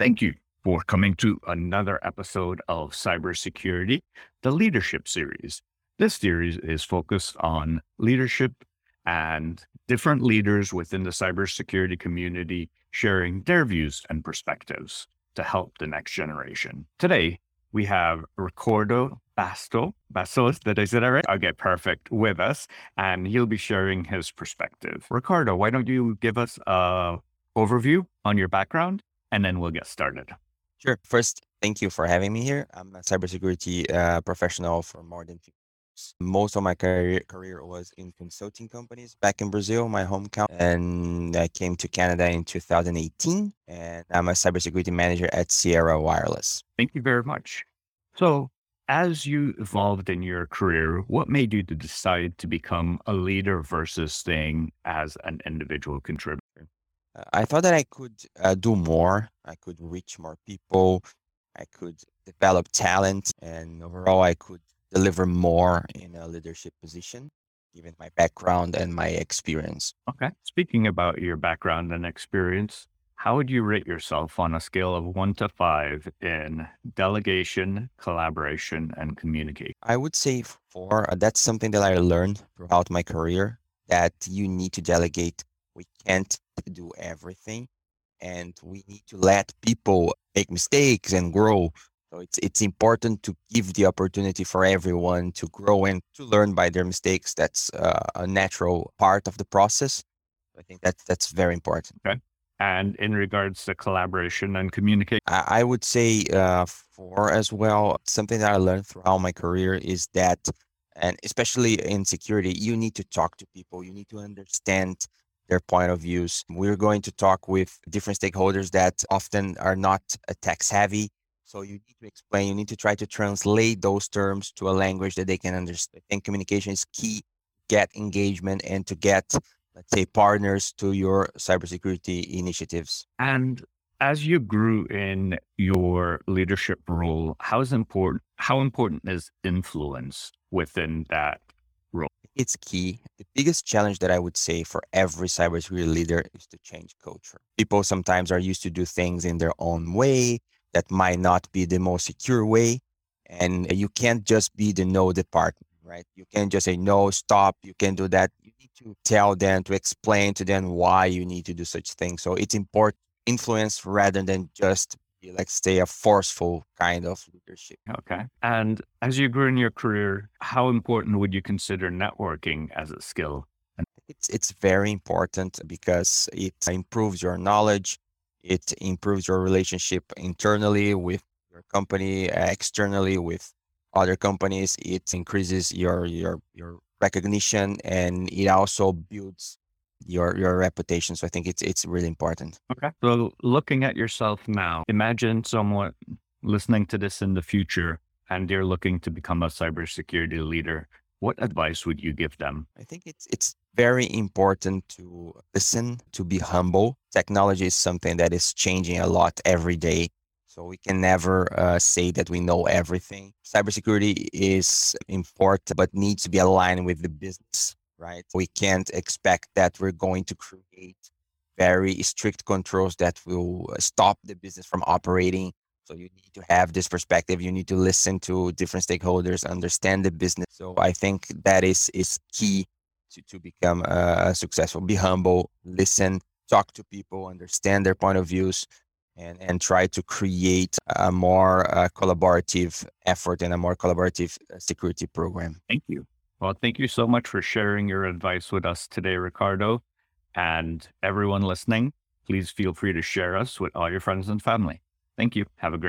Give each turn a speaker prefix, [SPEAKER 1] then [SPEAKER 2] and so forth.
[SPEAKER 1] Thank you for coming to another episode of Cybersecurity, the Leadership Series. This series is focused on leadership and different leaders within the cybersecurity community sharing their views and perspectives to help the next generation. Today, we have Ricardo Basto. Bastos, did I say that right? Okay, perfect, with us, and he'll be sharing his perspective. Ricardo, why don't you give us a overview on your background, and then we'll get started.
[SPEAKER 2] Sure. First, thank you for having me here. I'm a cybersecurity uh, professional for more than 15 years. Most of my career, career was in consulting companies back in Brazil, my home country. And I came to Canada in 2018, and I'm a cybersecurity manager at Sierra Wireless.
[SPEAKER 1] Thank you very much. So, as you evolved in your career, what made you to decide to become a leader versus staying as an individual contributor?
[SPEAKER 2] Uh, I thought that I could uh, do more. I could reach more people. I could develop talent, and overall, I could deliver more in a leadership position, given my background and my experience.
[SPEAKER 1] Okay. Speaking about your background and experience, how would you rate yourself on a scale of one to five in delegation, collaboration, and communication?
[SPEAKER 2] I would say four. Uh, That's something that I learned throughout my career that you need to delegate. We can't do everything, and we need to let people make mistakes and grow. So it's it's important to give the opportunity for everyone to grow and to learn by their mistakes. That's uh, a natural part of the process. I think that that's very important.
[SPEAKER 1] Okay. And in regards to collaboration and communication,
[SPEAKER 2] I, I would say uh, four as well. Something that I learned throughout my career is that, and especially in security, you need to talk to people. You need to understand their point of views. We're going to talk with different stakeholders that often are not uh, tech savvy. So you need to explain, you need to try to translate those terms to a language that they can understand. And communication is key, get engagement and to get, let's say, partners to your cybersecurity initiatives.
[SPEAKER 1] and as you grew in your leadership role, how is important how important is influence within that role?
[SPEAKER 2] It's key. The biggest challenge that I would say for every cybersecurity leader is to change culture. People sometimes are used to do things in their own way that might not be the most secure way. And you can't just be the no department, right? You can't just say, no, stop, you can't do that. You need to tell them, to explain to them why you need to do such things. So it's important influence rather than just like stay a forceful kind of leadership.
[SPEAKER 1] Okay. And as you grew in your career, how important would you consider networking as a skill?
[SPEAKER 2] It's it's very important because it improves your knowledge, it improves your relationship internally with your company, uh, externally with other companies. It increases your your your recognition and it also builds your your reputation. So I think it's it's really important.
[SPEAKER 1] okay. So looking at yourself now, imagine someone listening to this in the future and they're looking to become a cybersecurity leader. What advice would you give them?
[SPEAKER 2] I think it's it's very important to listen, to be humble. Technology is something that is changing a lot every day. So we can never uh, say that we know everything. Cybersecurity is important, but needs to be aligned with the business, right? We can't expect that we're going to create very strict controls that will stop the business from operating. So you need to have this perspective. You need to listen to different stakeholders, understand the business. So I think that is is key to, to become uh, successful. Be humble, listen, talk to people, understand their point of views, and, and try to create a more uh, collaborative effort and a more collaborative uh, security program.
[SPEAKER 1] Thank you. Well, thank you so much for sharing your advice with us today, Ricardo. And everyone listening, please feel free to share us with all your friends and family. Thank you. Have a great